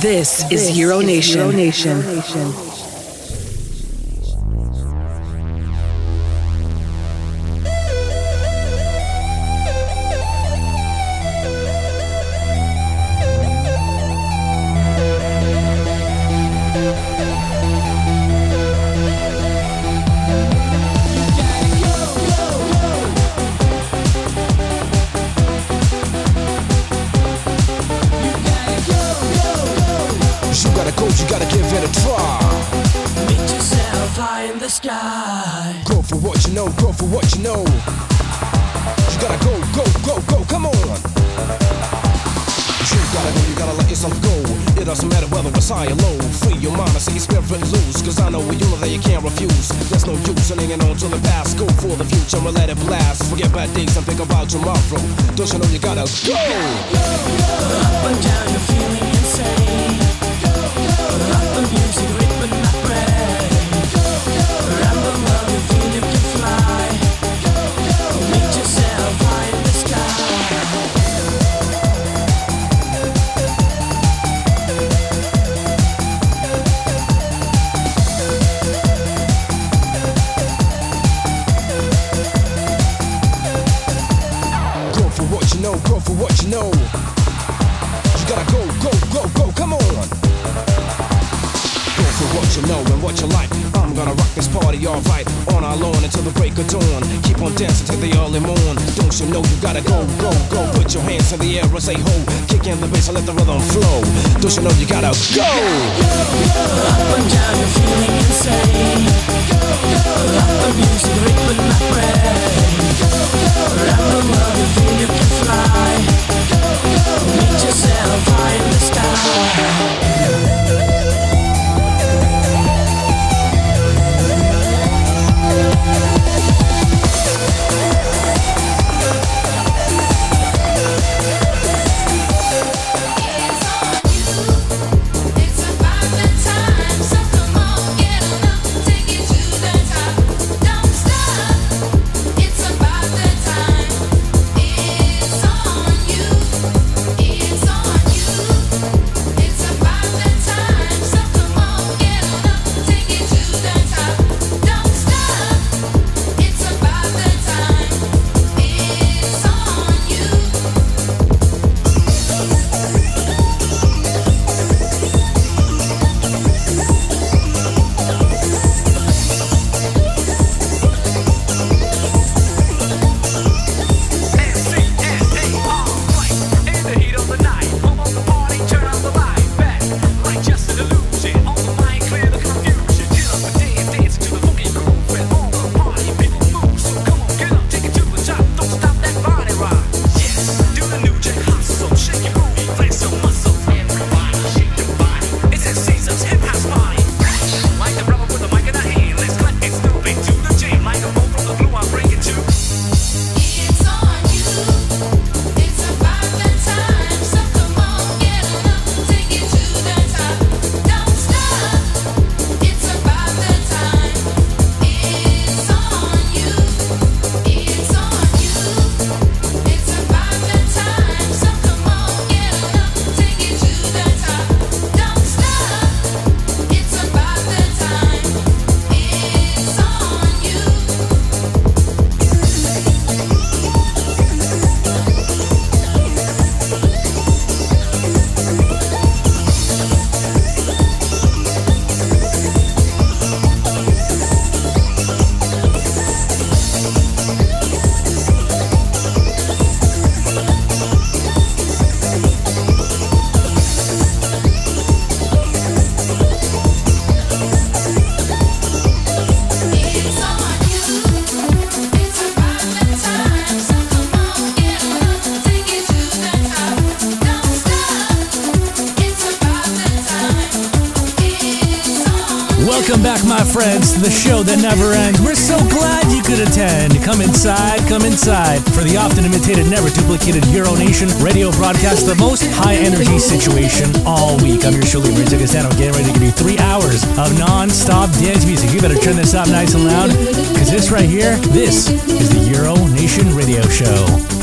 This, this is Euro Nation. Euro Nation. friends to show that never ends. We're so glad you could attend. Come inside, come inside for the often imitated, never duplicated Euro Nation radio broadcast, the most high energy situation all week. I'm your Rizzo Castano, getting ready to give you three hours of non stop dance music. You better turn this up nice and loud because this right here, this is the Euro Nation radio show.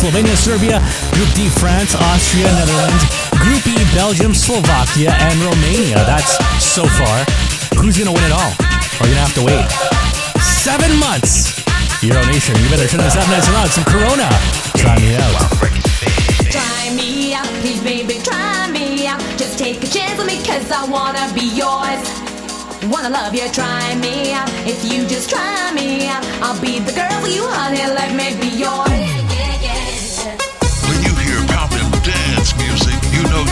Slovenia, Serbia. Group D, France, Austria, Netherlands. Group E, Belgium, Slovakia, and Romania. That's so far. Who's going to win it all? We're going to have to wait. Seven months. Euro Nation, you better turn this up nice and loud. Some Corona. Try me out. Try me out, please, baby, try me out. Just take a chance with me, cause I wanna be yours. Wanna love you, try me out. If you just try me out, I'll be the girl for you, honey. Let me be yours.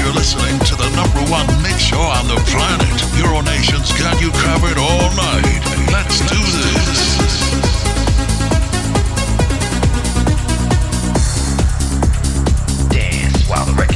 You're listening to the number one mix show on the planet. Euronation's got you covered all night. Let's do this. Dance while the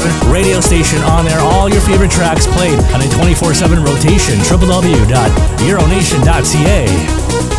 7 radio station on there. All your favorite tracks played on a 24 7 rotation. www.euronation.ca.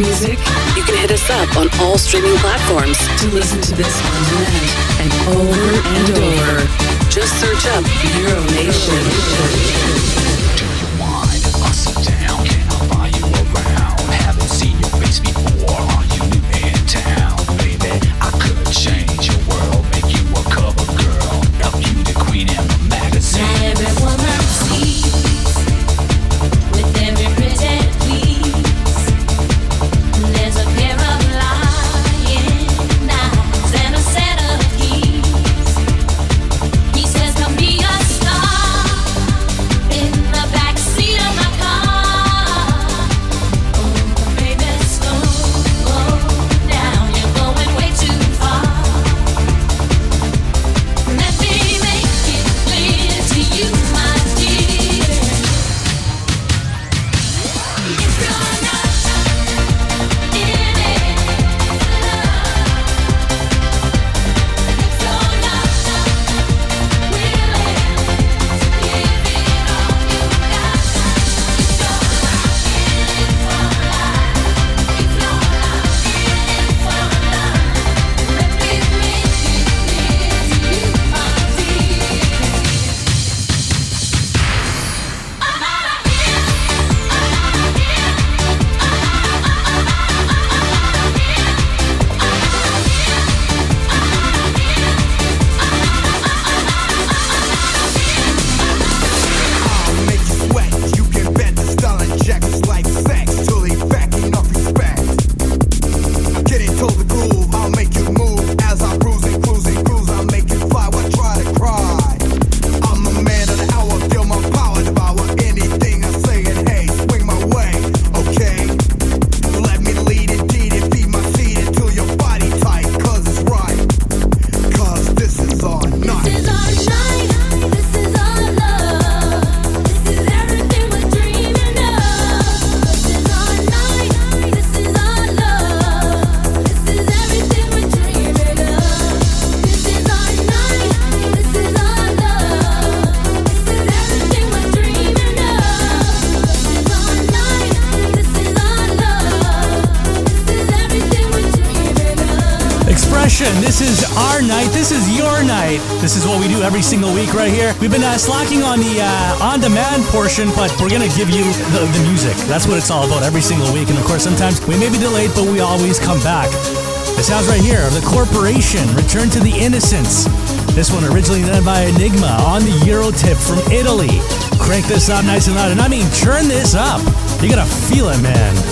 music? You can hit us up on all streaming platforms to listen to this on demand and over and over. Just search up Euro Nation. portion, but we're going to give you the, the music. That's what it's all about every single week. And of course, sometimes we may be delayed, but we always come back. It sounds right here The Corporation, Return to the Innocence. This one originally done by Enigma on the Eurotip from Italy. Crank this up nice and loud, and I mean, turn this up. You're going to feel it, man.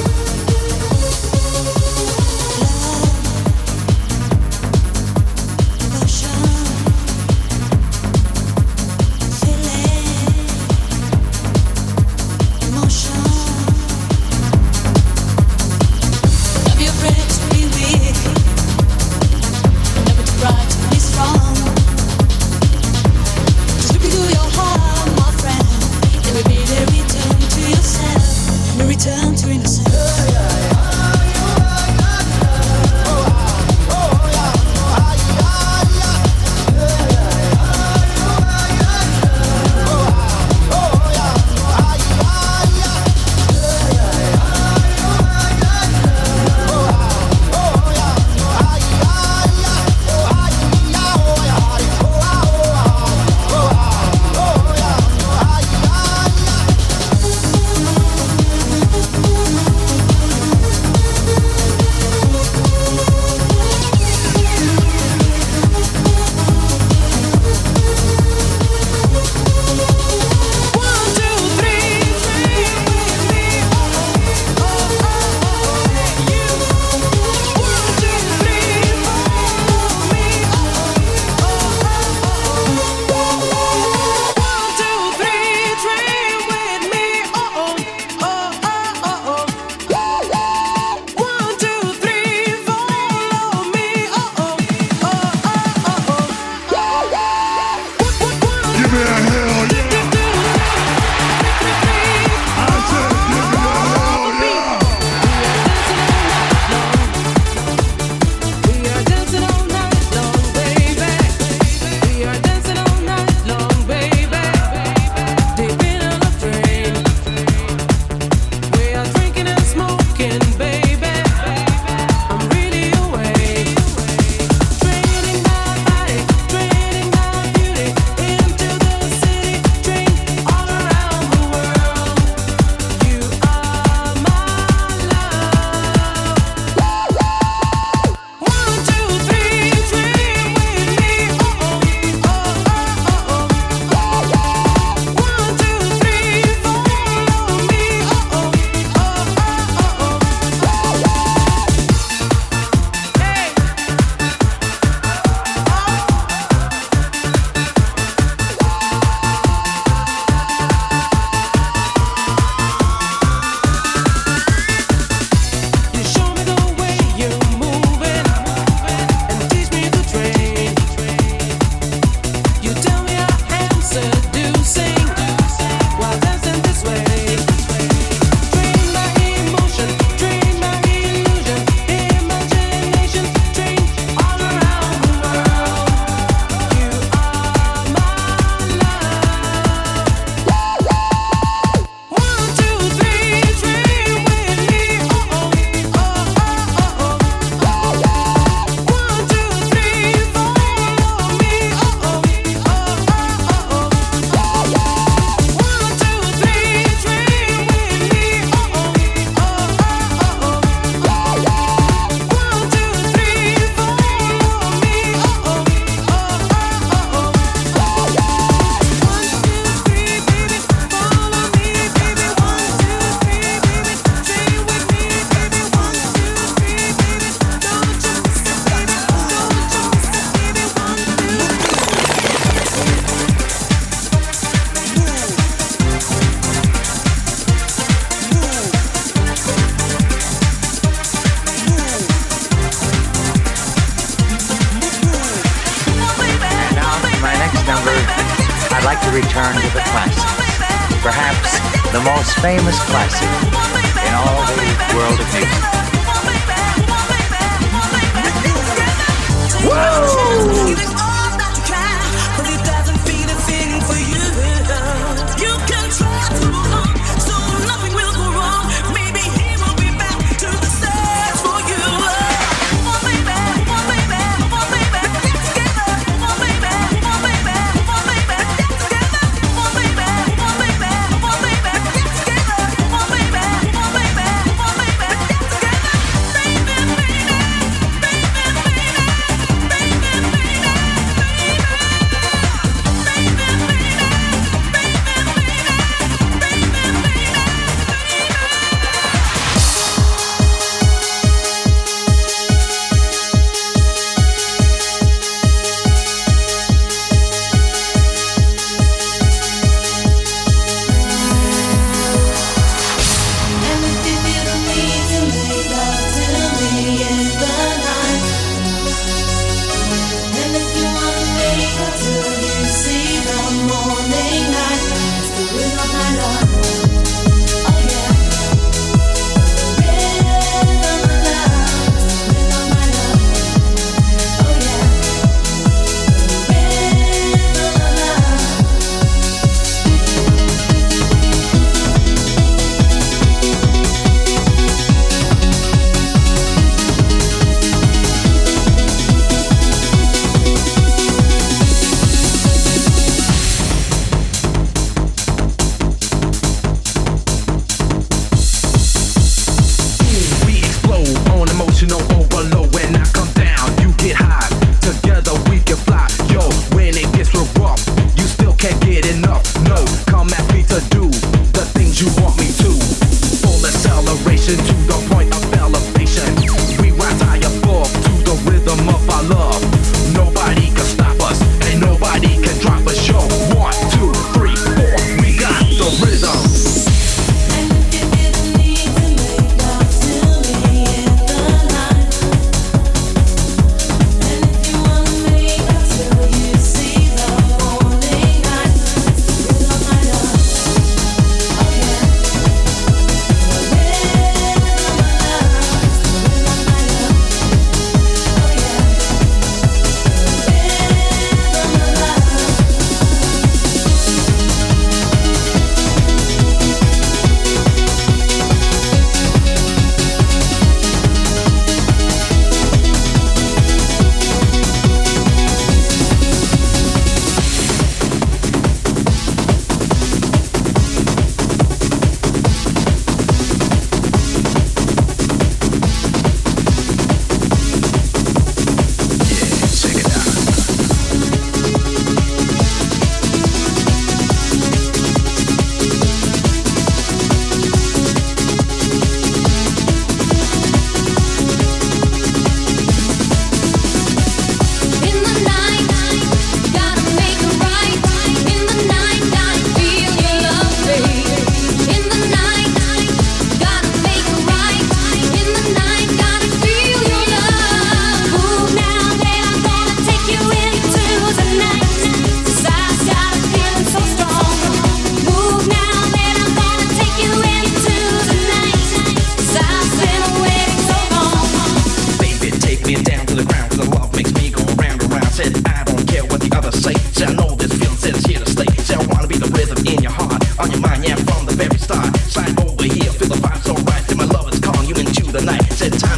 Slide over here, feel the vibe's alright. Then my love is calling you into the night. Said time.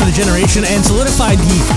The generation and solidified the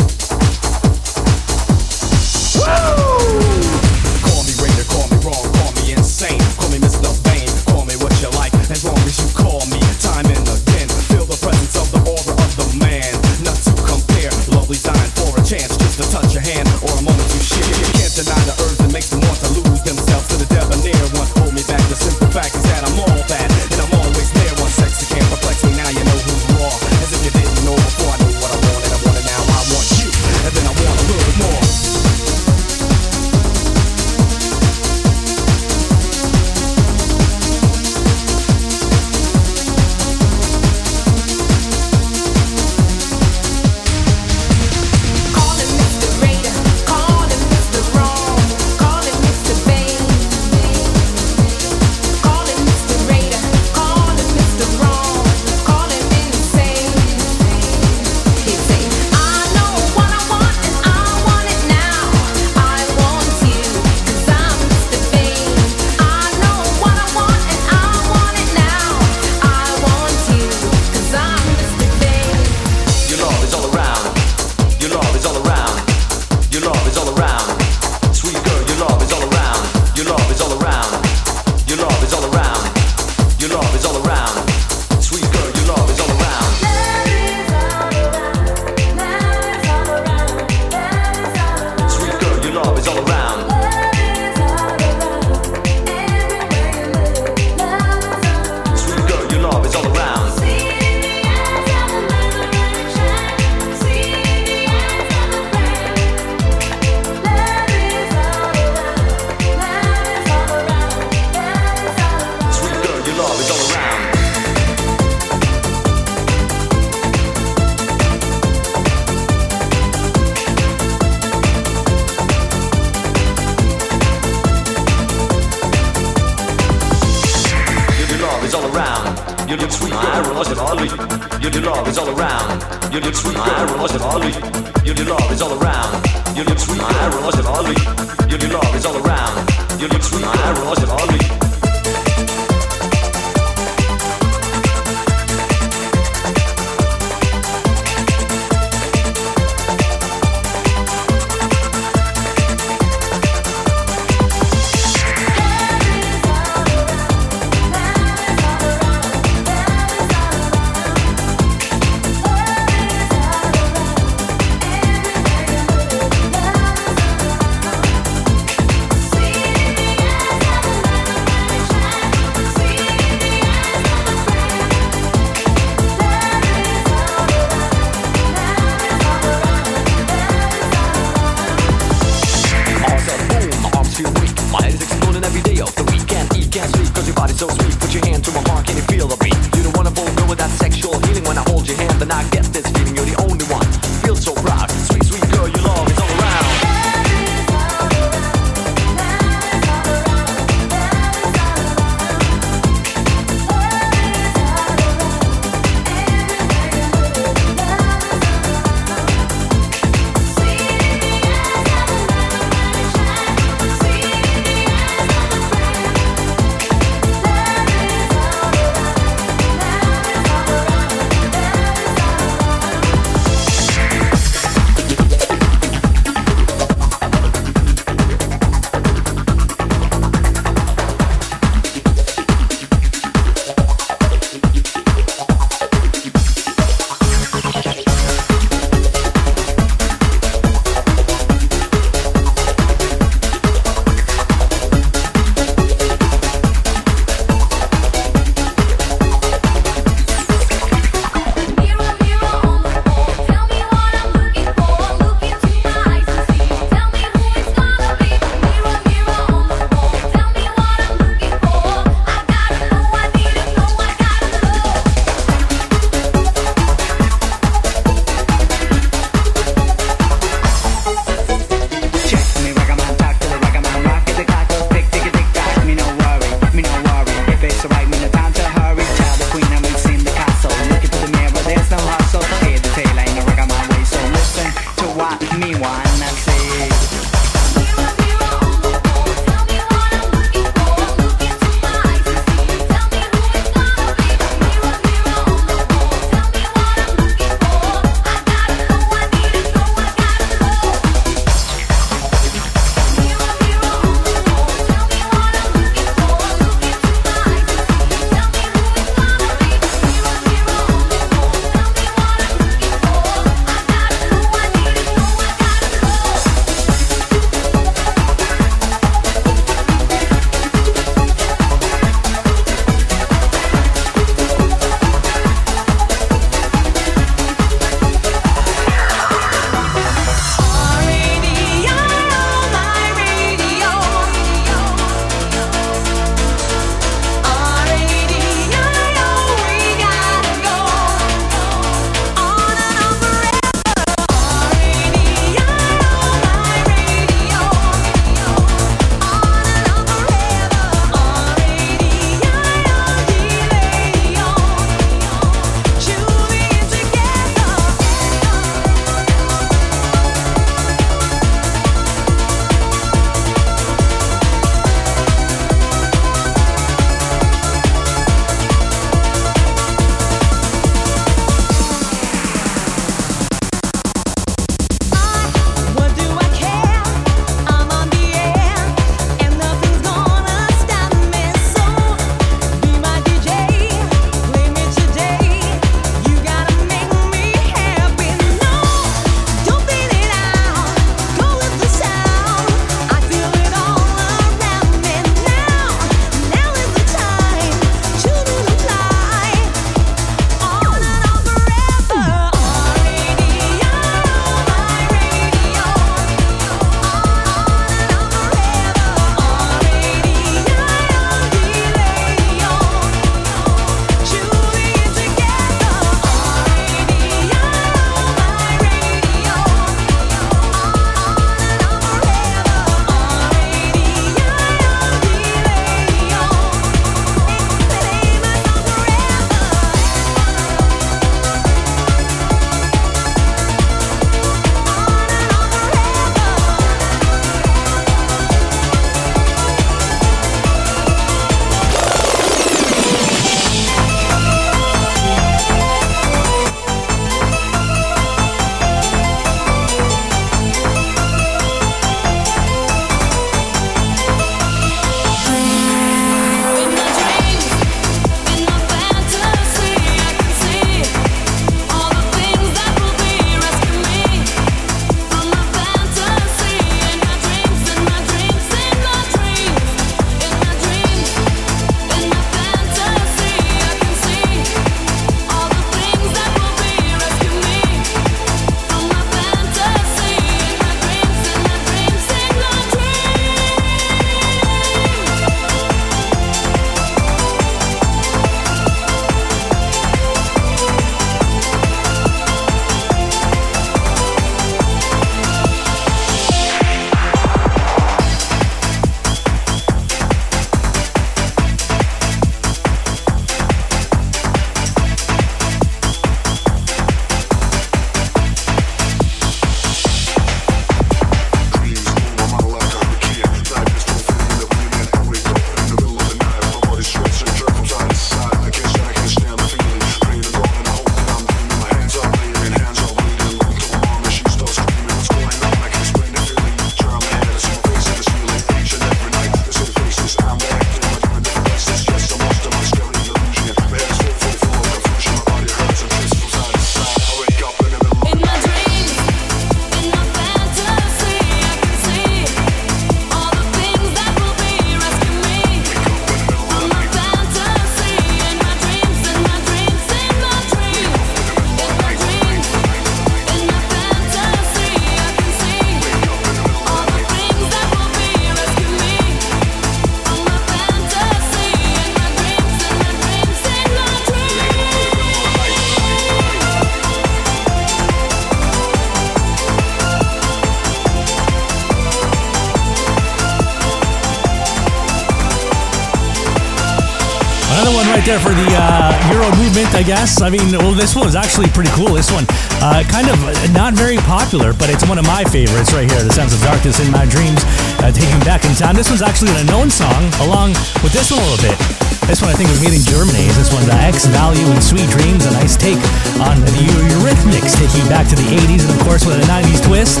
I guess. I mean, well, this one was actually pretty cool. This one, uh, kind of not very popular, but it's one of my favorites right here. The Sounds of Darkness in My Dreams, uh, taking back in time. This one's actually an unknown song, along with this one a little bit. This one I think was made in Germany. This one's uh, X Value and Sweet Dreams, a nice take on the Eurythmics, taking you back to the 80s and of course with a 90s twist.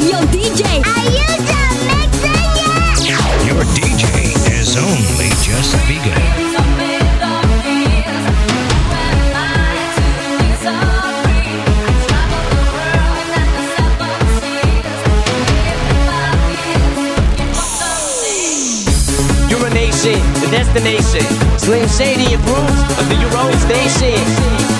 Yo, DJ, are you done mixing yet? Your DJ has only just begun. Destination. Slim Shady approves of the Euro Station.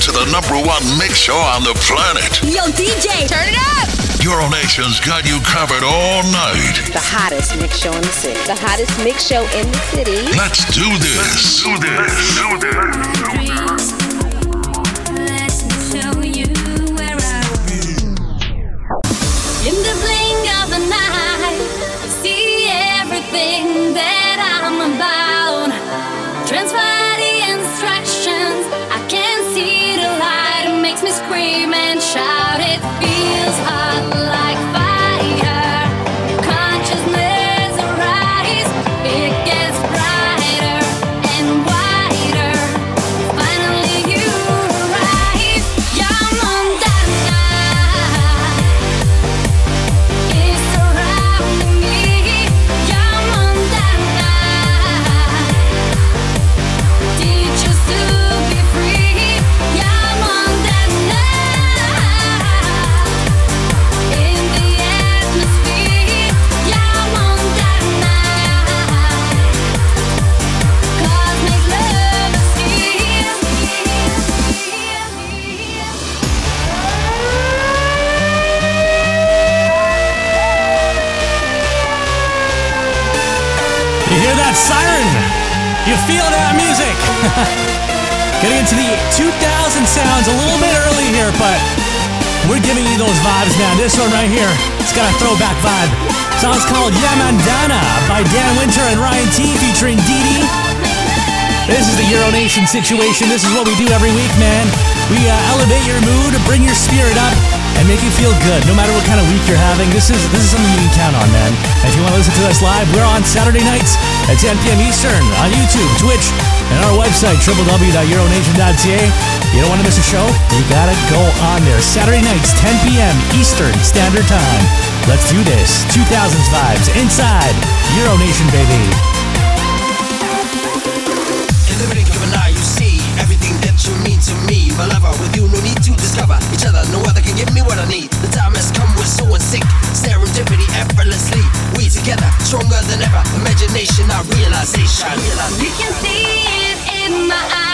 To the number one mix show on the planet. Yo, DJ, turn it up. Euronation's got you covered all night. The hottest mix show in the city. The hottest mix show in the city. Let's do this. Do this. Do this. In Getting into the 2000 sounds a little bit early here, but we're giving you those vibes, man. This one right here, it's got a throwback vibe. Song's called Yamandana by Dan Winter and Ryan T featuring Dee Dee. This is the Euro Nation situation. This is what we do every week, man. We uh, elevate your mood, bring your spirit up, and make you feel good, no matter what kind of week you're having. This is this is something you can count on, man. If you want to listen to us live, we're on Saturday nights at 10 p.m. Eastern on YouTube, Twitch, and our website www.euronation.ca. You don't want to miss a show? You gotta go on there. Saturday nights, 10 p.m. Eastern Standard Time. Let's do this. 2000s vibes inside Euronation, baby. In the blink of an eye, you see everything that you mean to me. My lover, with you, no need to discover each other. No other can give me what I need. The time has come, we're so in sync. Serendipity, effortlessly. We together, stronger than ever. Imagination, our realization. You can see it in my eyes.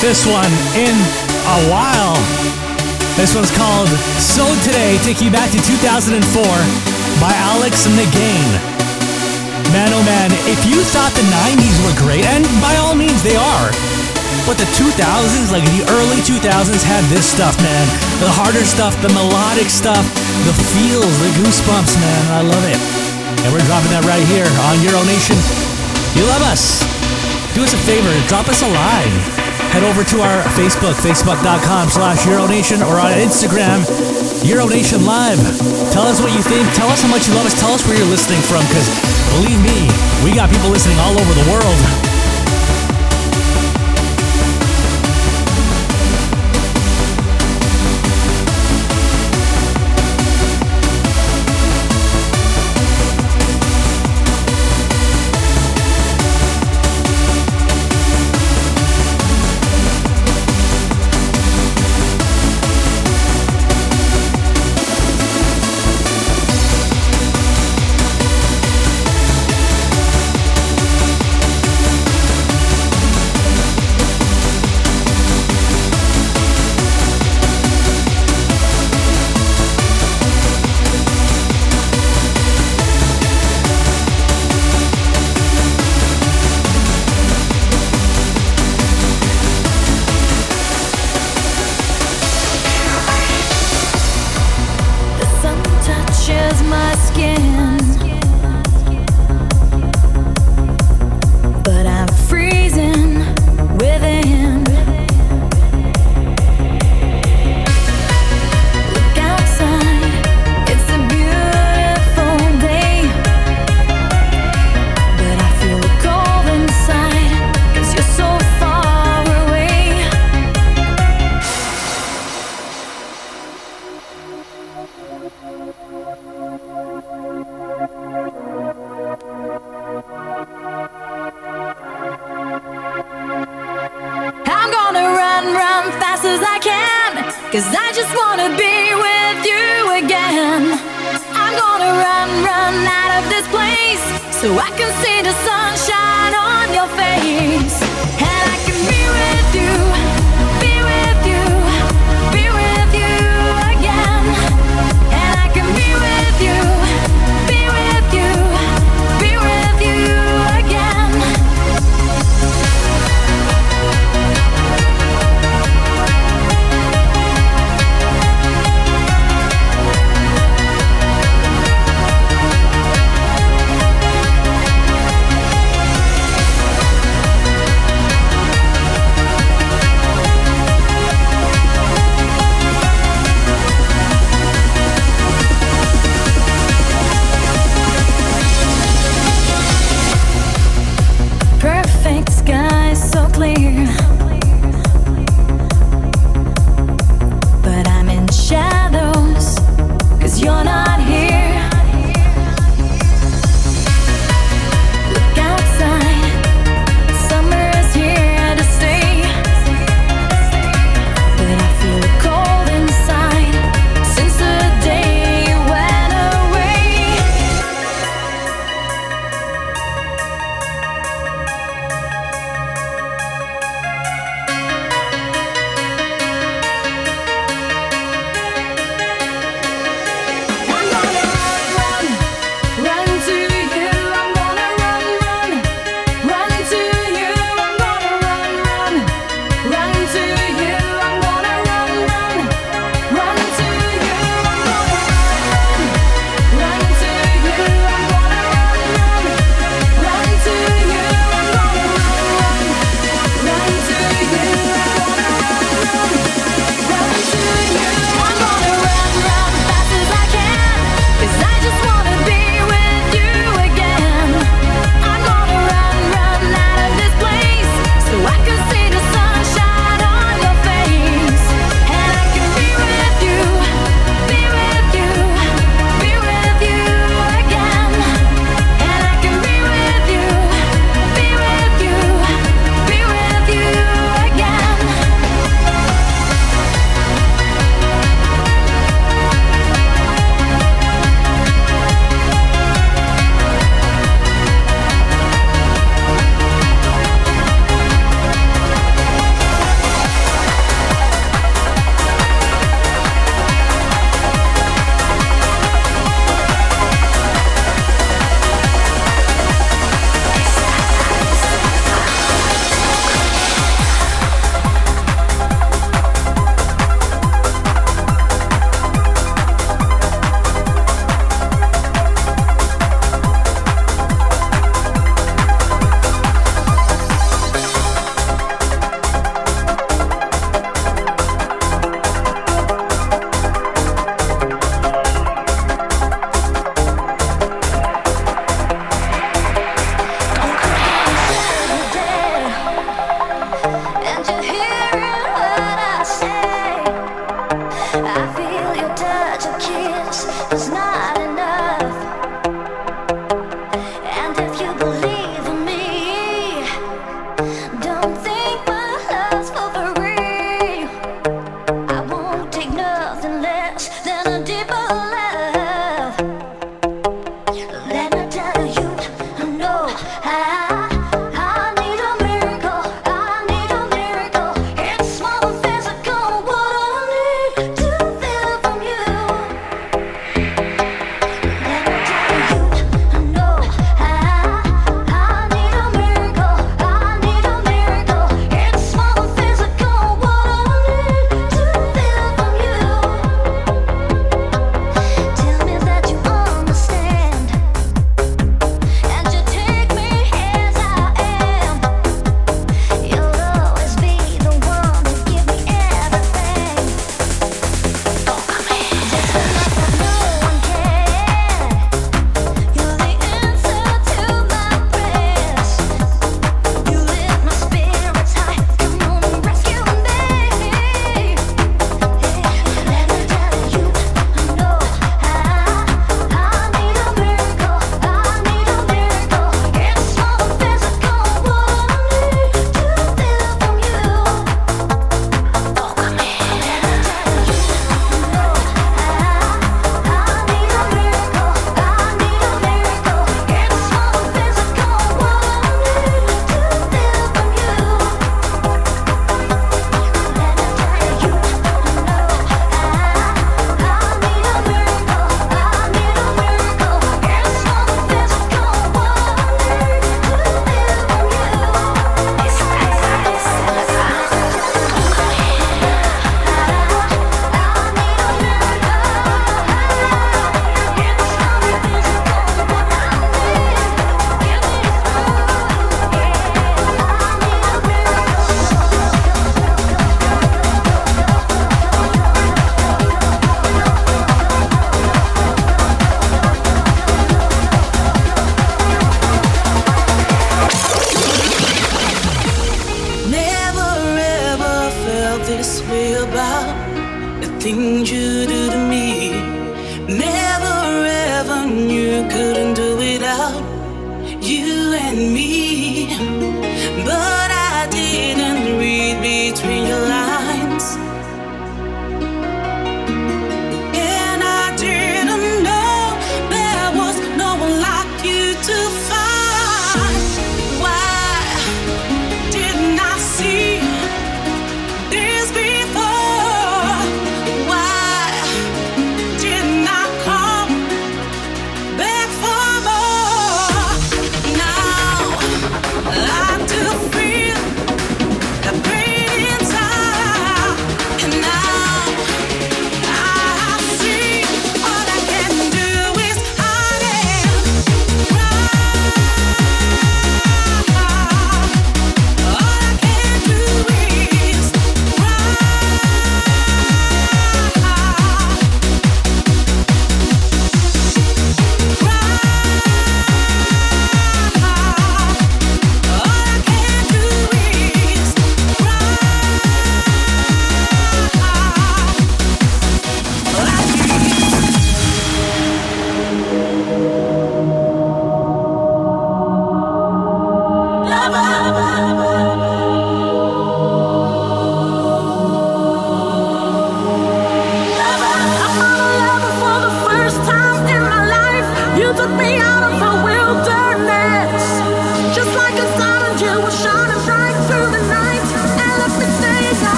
This one in a while. This one's called So Today, take you back to 2004 by Alex Nagain. Man, oh man, if you thought the 90s were great, and by all means they are, but the 2000s, like the early 2000s, had this stuff, man. The harder stuff, the melodic stuff, the feels, the goosebumps, man. I love it. And we're dropping that right here on Euro Nation. You love us. Do us a favor, drop us a line. Head over to our Facebook, facebook.com slash Euronation, or on Instagram, Euronation Live. Tell us what you think. Tell us how much you love us. Tell us where you're listening from, because believe me, we got people listening all over the world.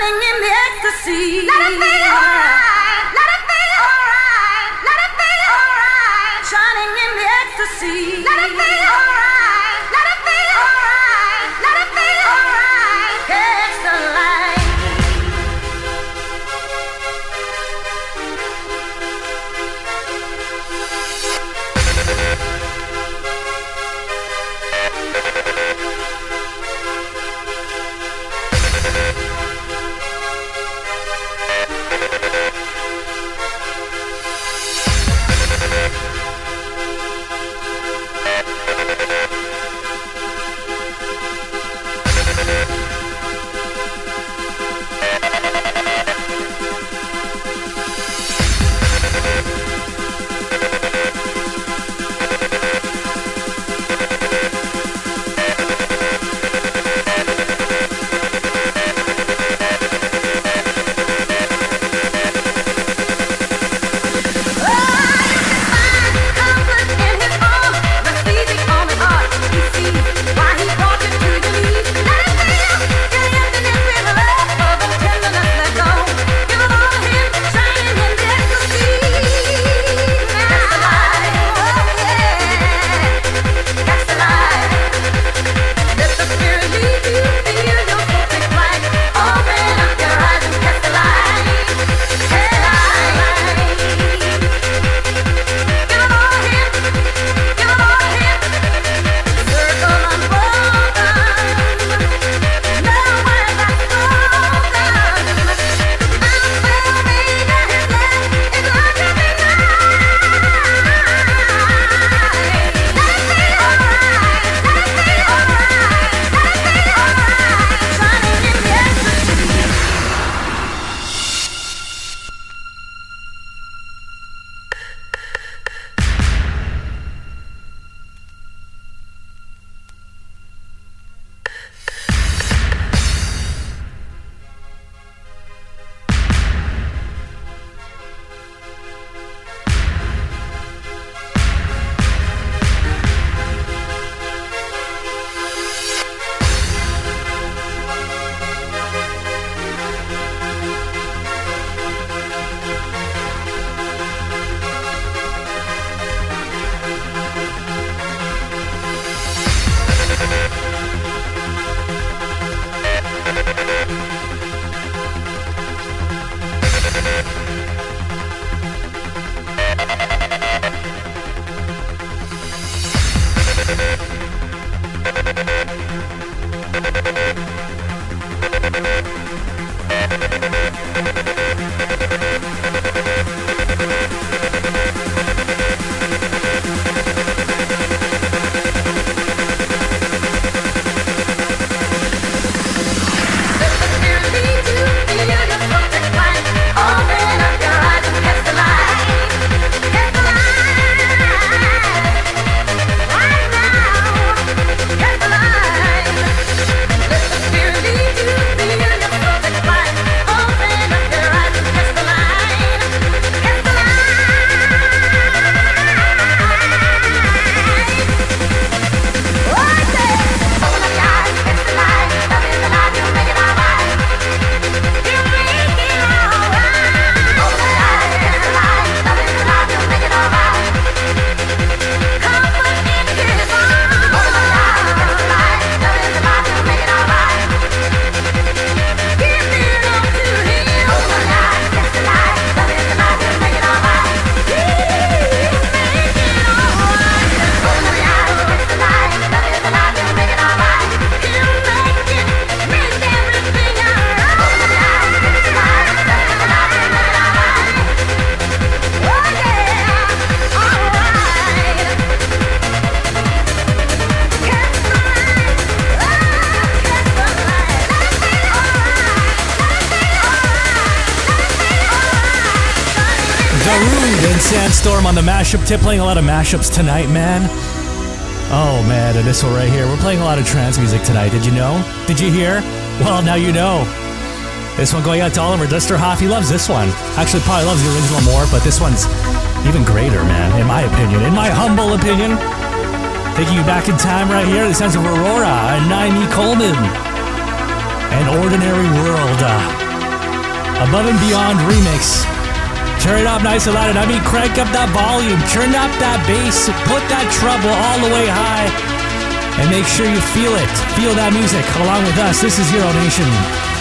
In the ecstasy. Let it be tip, playing a lot of mashups tonight, man. Oh man, and this one right here, we're playing a lot of trance music tonight. Did you know? Did you hear? Well, now you know. This one going out to Oliver Dusterhoff. He loves this one. Actually, probably loves the original more, but this one's even greater, man, in my opinion. In my humble opinion. Taking you back in time right here, the sounds of Aurora and Naomi Coleman. An Ordinary World. Uh, above and Beyond remix. Turn it up nice and loud. And I mean, crank up that volume. Turn up that bass. Put that treble all the way high. And make sure you feel it. Feel that music along with us. This is Euro Nation.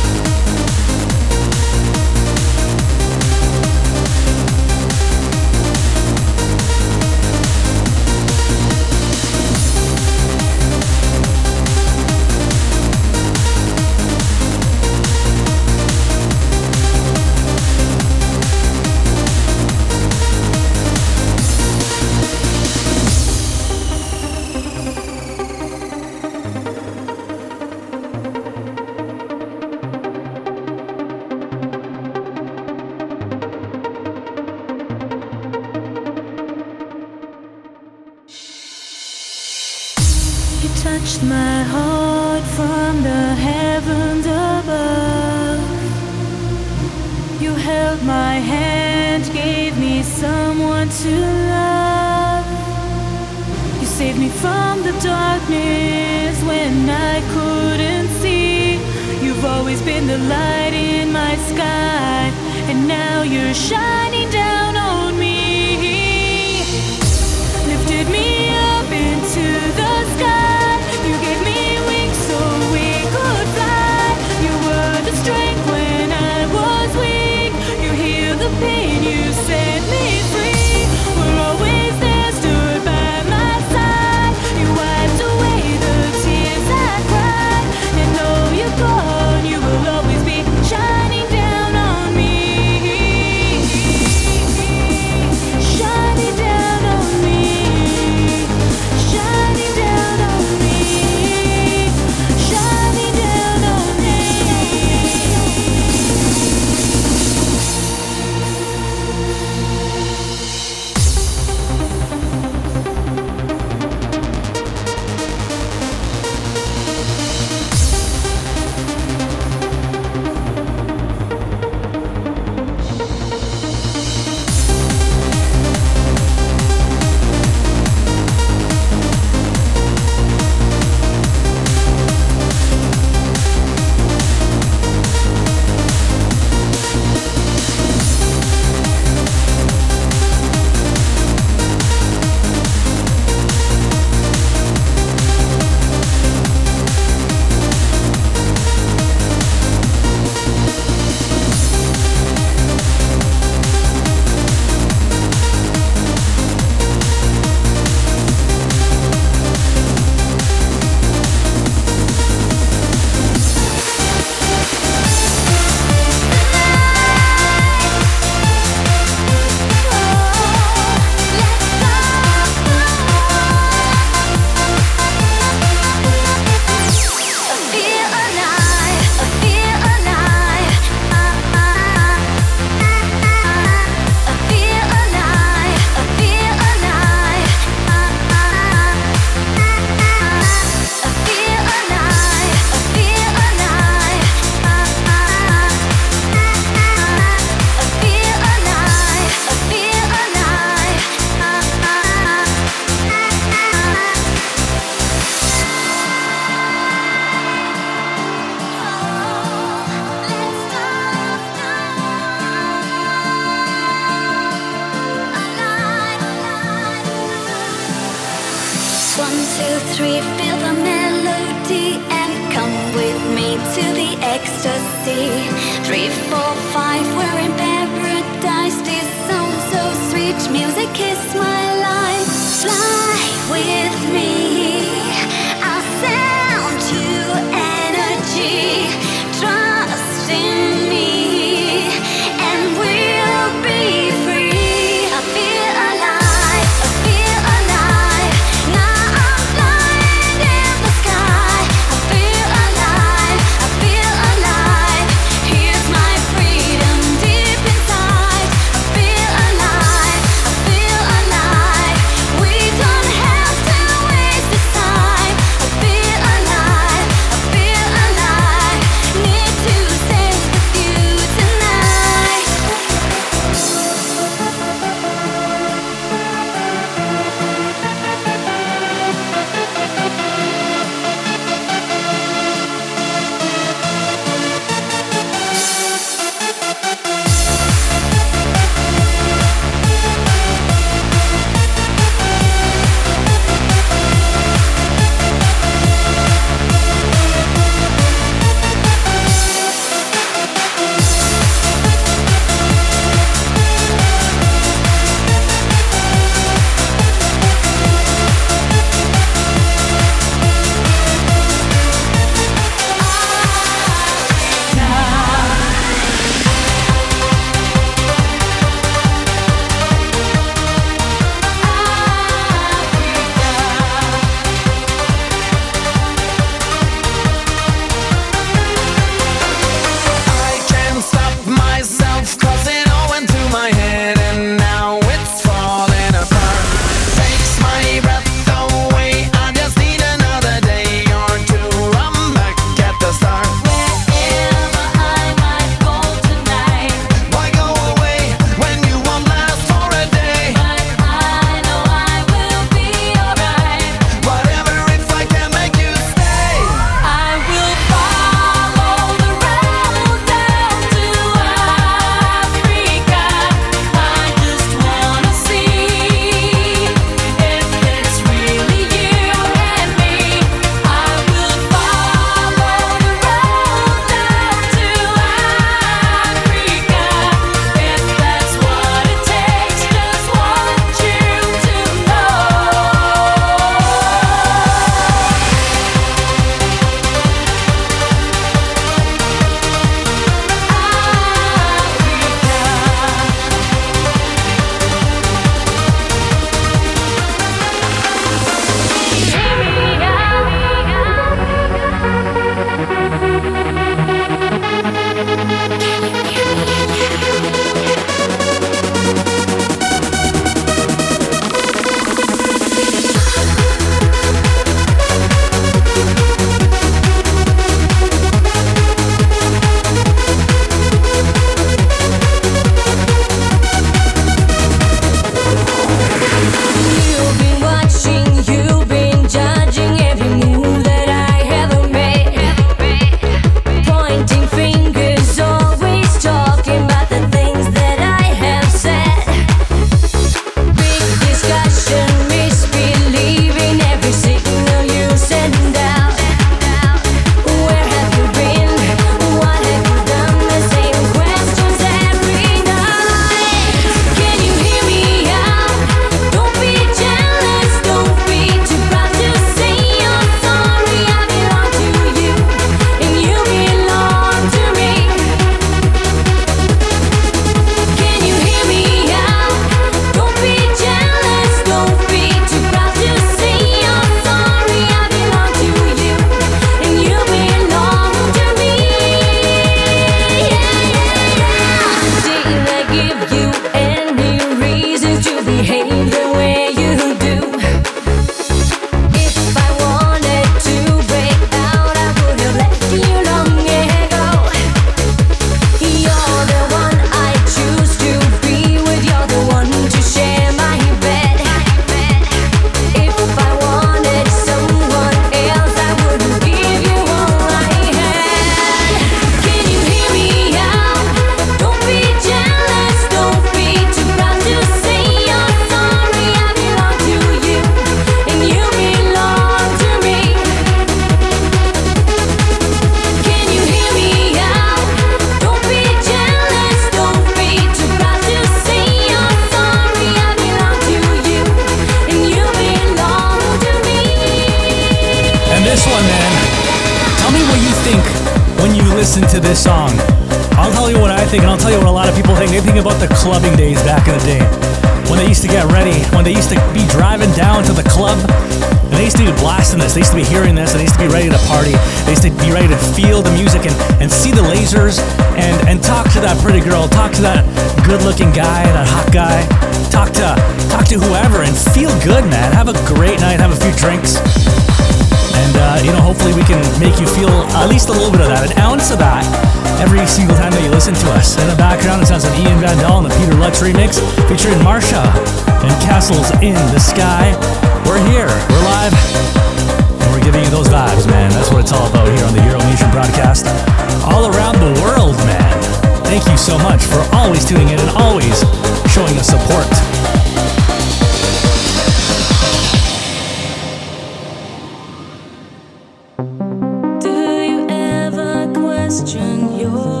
Question your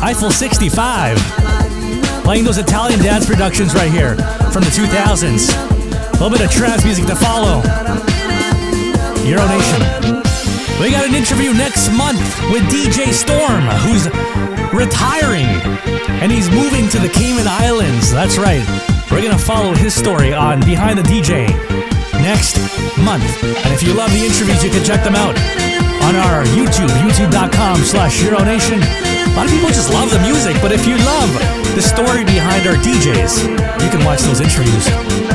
Eiffel 65. Playing those Italian dance productions right here from the 2000s. A little bit of trance music to follow. Euro Nation. We got an interview next month with DJ Storm, who's retiring and he's moving to the Cayman Islands. That's right. We're going to follow his story on Behind the DJ next month. And if you love the interviews, you can check them out on our YouTube, youtube.com slash Euro Nation. A lot of people just love the music, but if you love the story behind our DJs, you can watch those interviews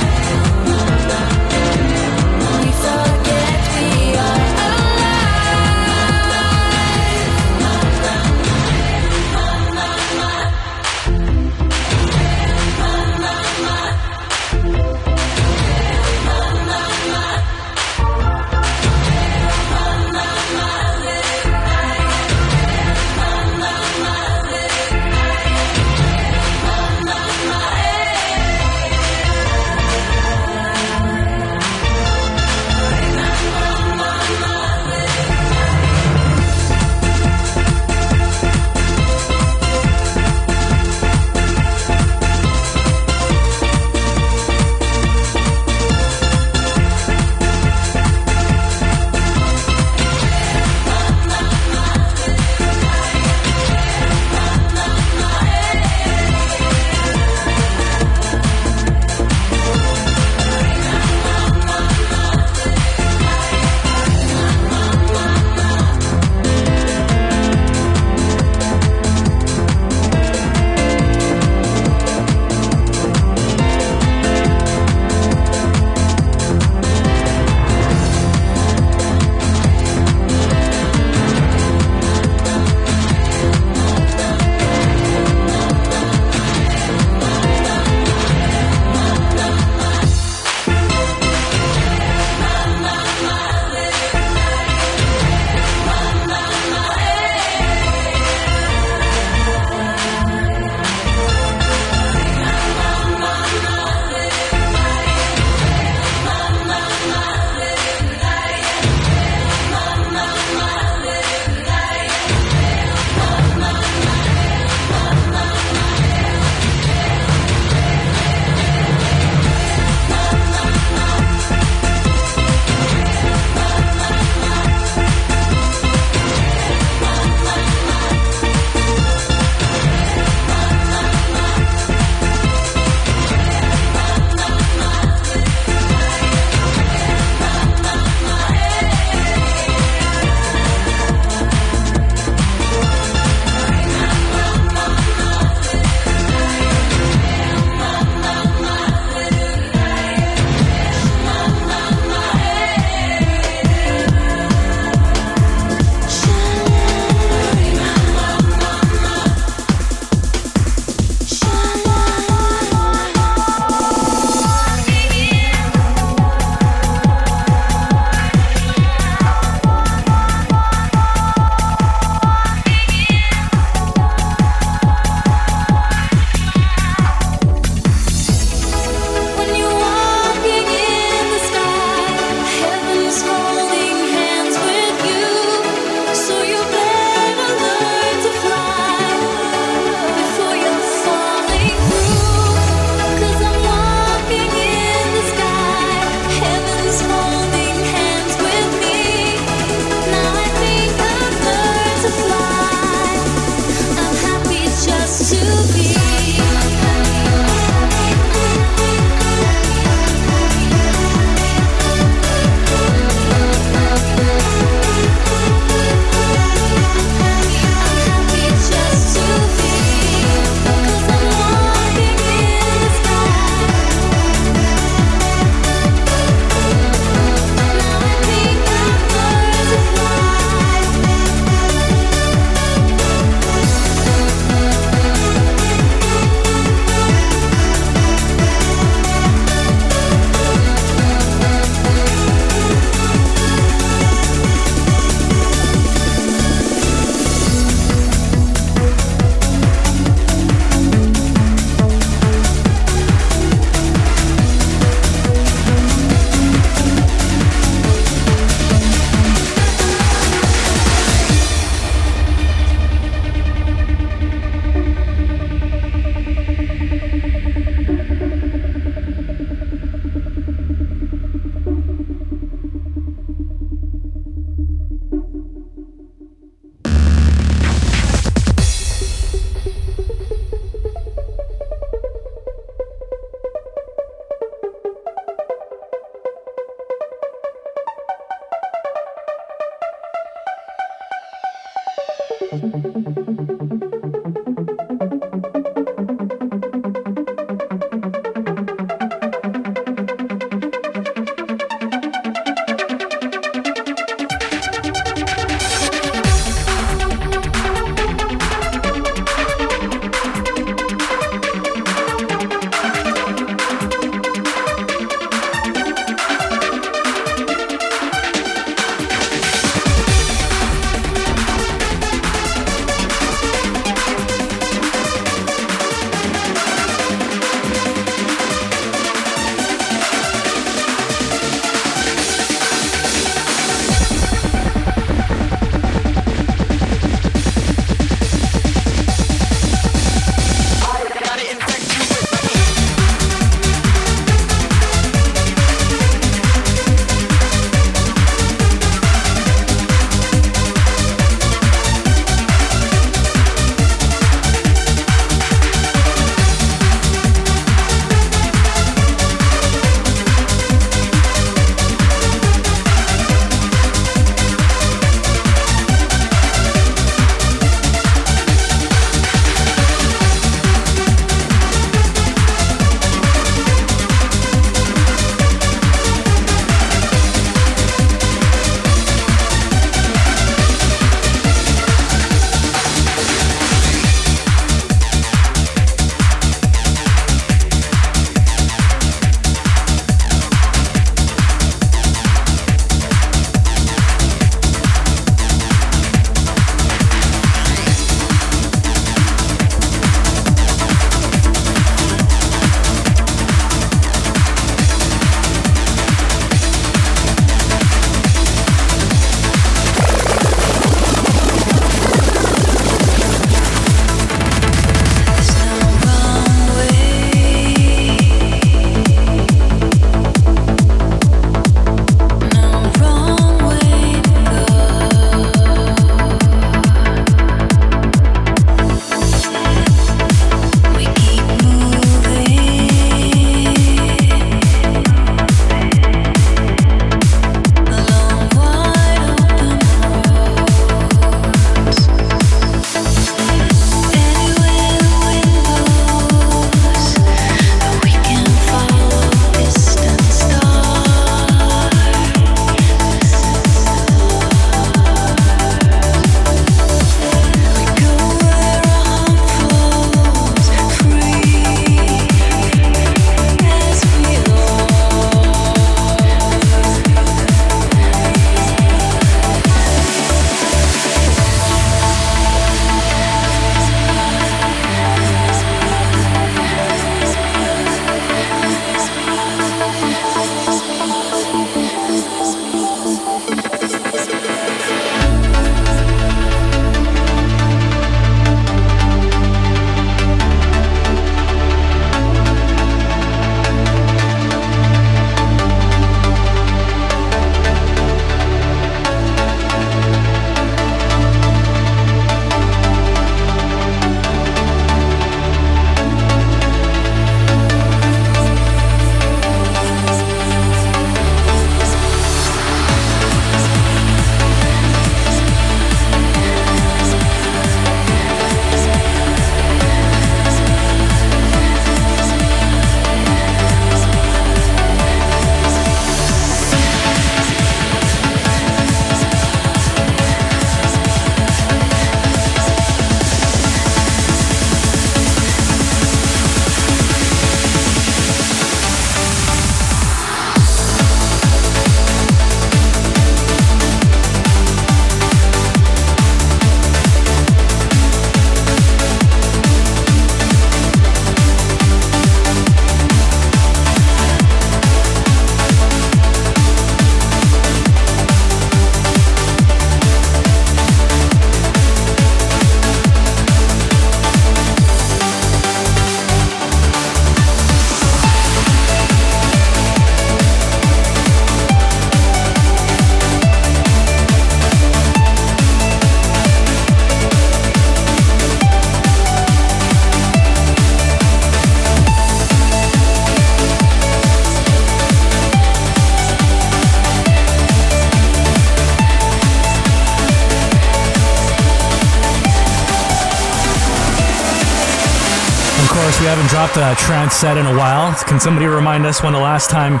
dropped a uh, trance set in a while. Can somebody remind us when the last time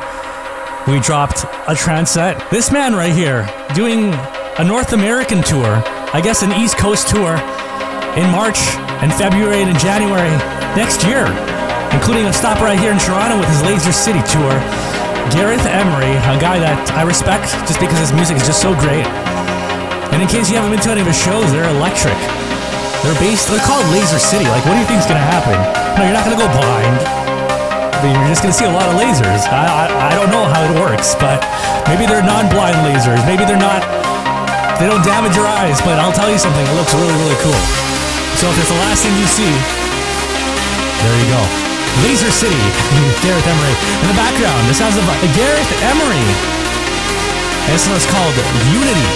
we dropped a trance set? This man right here doing a North American tour, I guess an East Coast tour in March and February and January next year, including a stop right here in Toronto with his Laser City tour. Gareth Emery, a guy that I respect just because his music is just so great. And in case you haven't been to any of his shows, they're electric. They're based, they're called Laser City. Like, what do you think's gonna happen? No, you're not gonna go blind. You're just gonna see a lot of lasers. I, I, I don't know how it works, but maybe they're non-blind lasers. Maybe they're not, they don't damage your eyes, but I'll tell you something, it looks really, really cool. So if it's the last thing you see, there you go. Laser City, Gareth Emery. In the background, the sounds of Gareth Emery. This one's called Unity,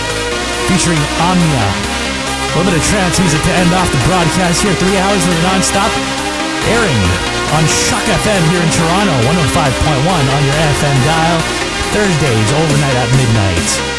featuring Omnia. Of trance music to end off the broadcast here. Three hours of non-stop airing on Shock FM here in Toronto, 105.1 on your FM dial. Thursdays, overnight at midnight.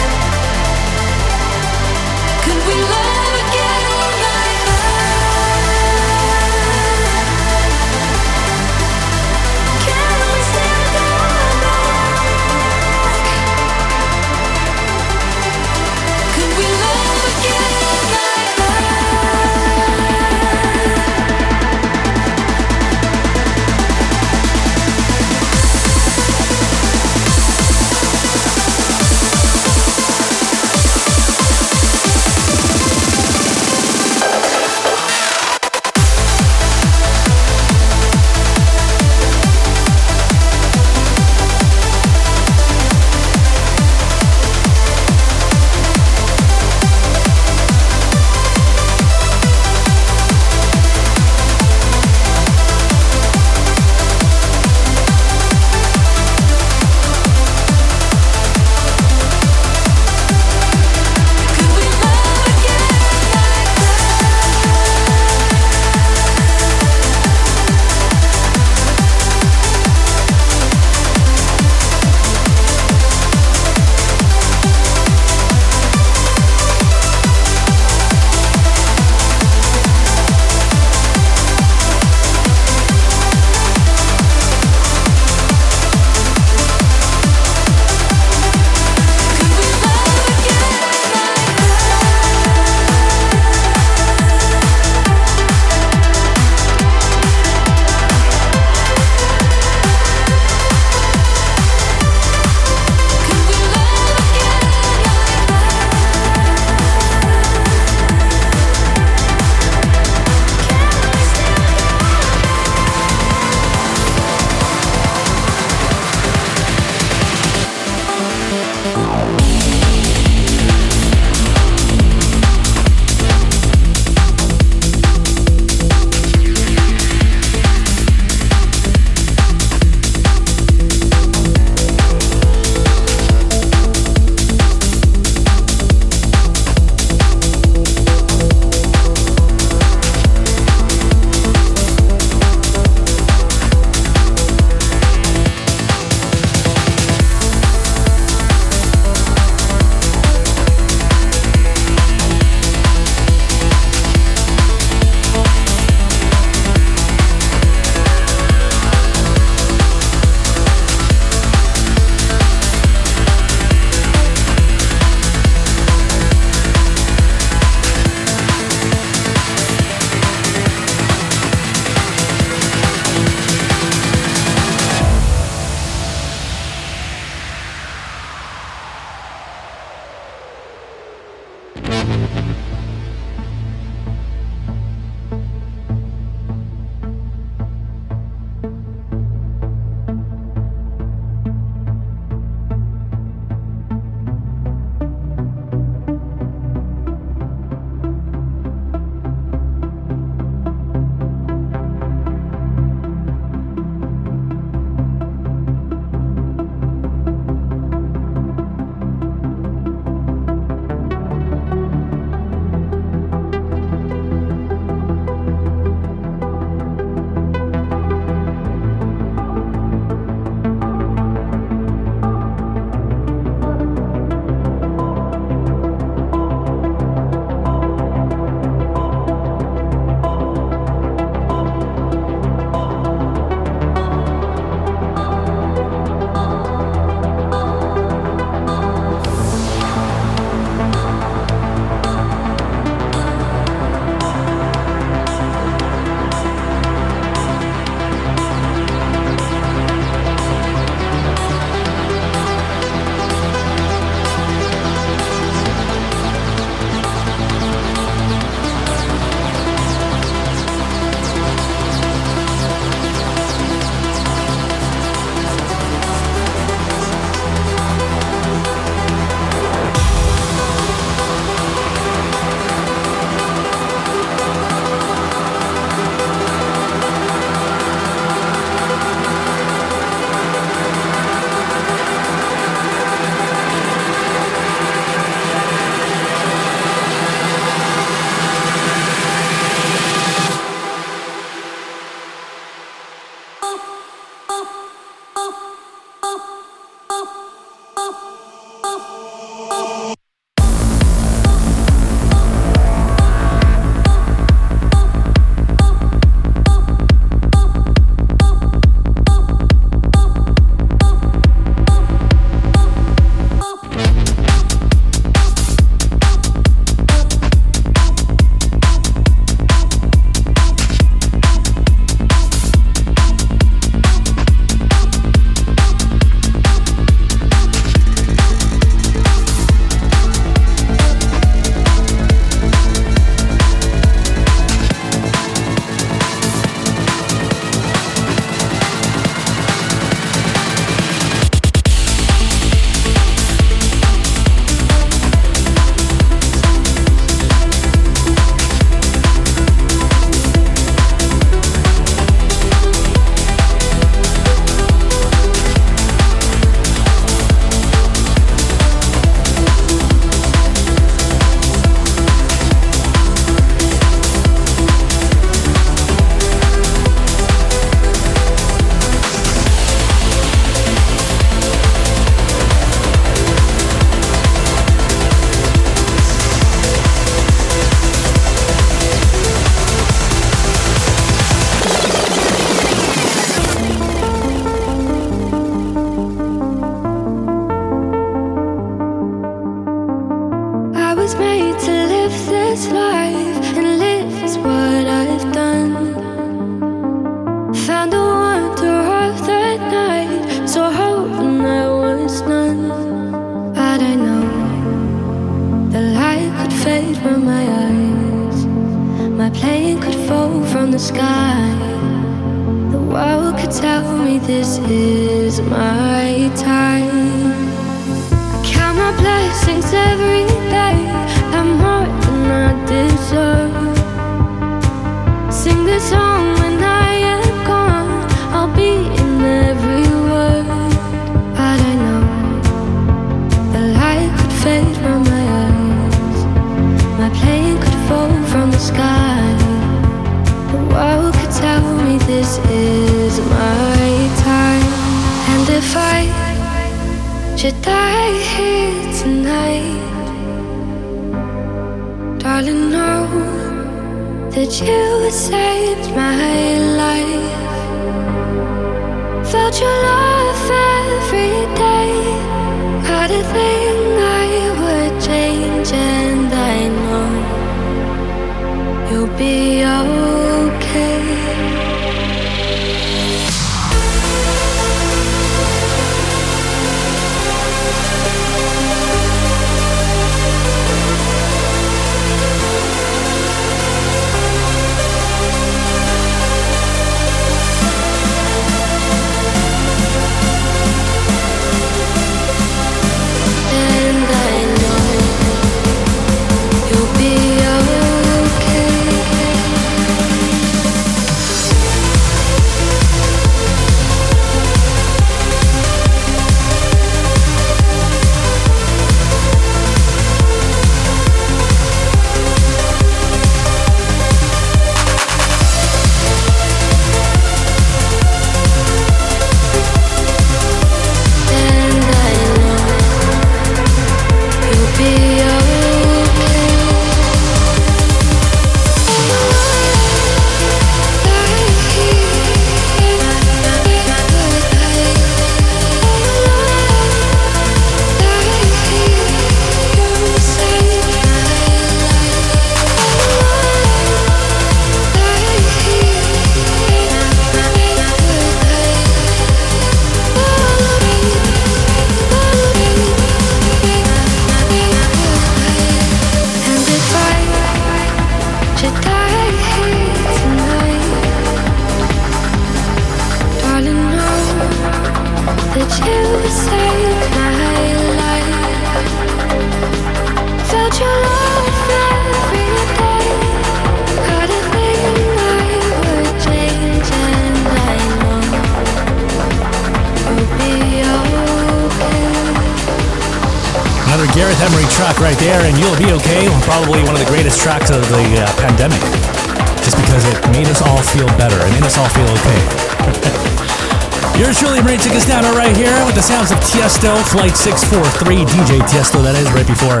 Flight 643, DJ Tiesto, that is, right before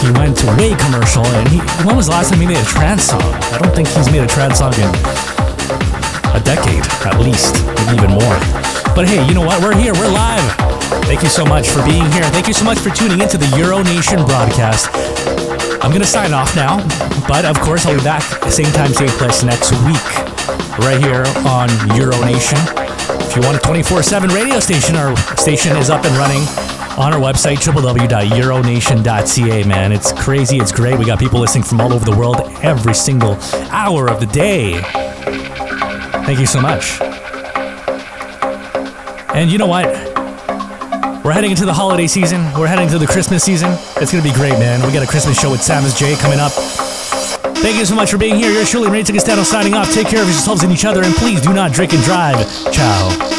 he went to Way commercial. And he, when was the last time he made a trance song? I don't think he's made a trance song in a decade, at least, maybe even more. But hey, you know what? We're here, we're live. Thank you so much for being here. Thank you so much for tuning into the Euro Nation broadcast. I'm gonna sign off now, but of course I'll be back same time, same place next week, right here on Euro Nation. If you want a 24/7 radio station, our station is up and running on our website www.euronation.ca. Man, it's crazy, it's great. We got people listening from all over the world every single hour of the day. Thank you so much. And you know what? We're heading into the holiday season. We're heading to the Christmas season. It's going to be great, man. We got a Christmas show with Samus J coming up. Thank you so much for being here. You're surely Ray Castano signing off. Take care of yourselves and each other, and please do not drink and drive. Ciao.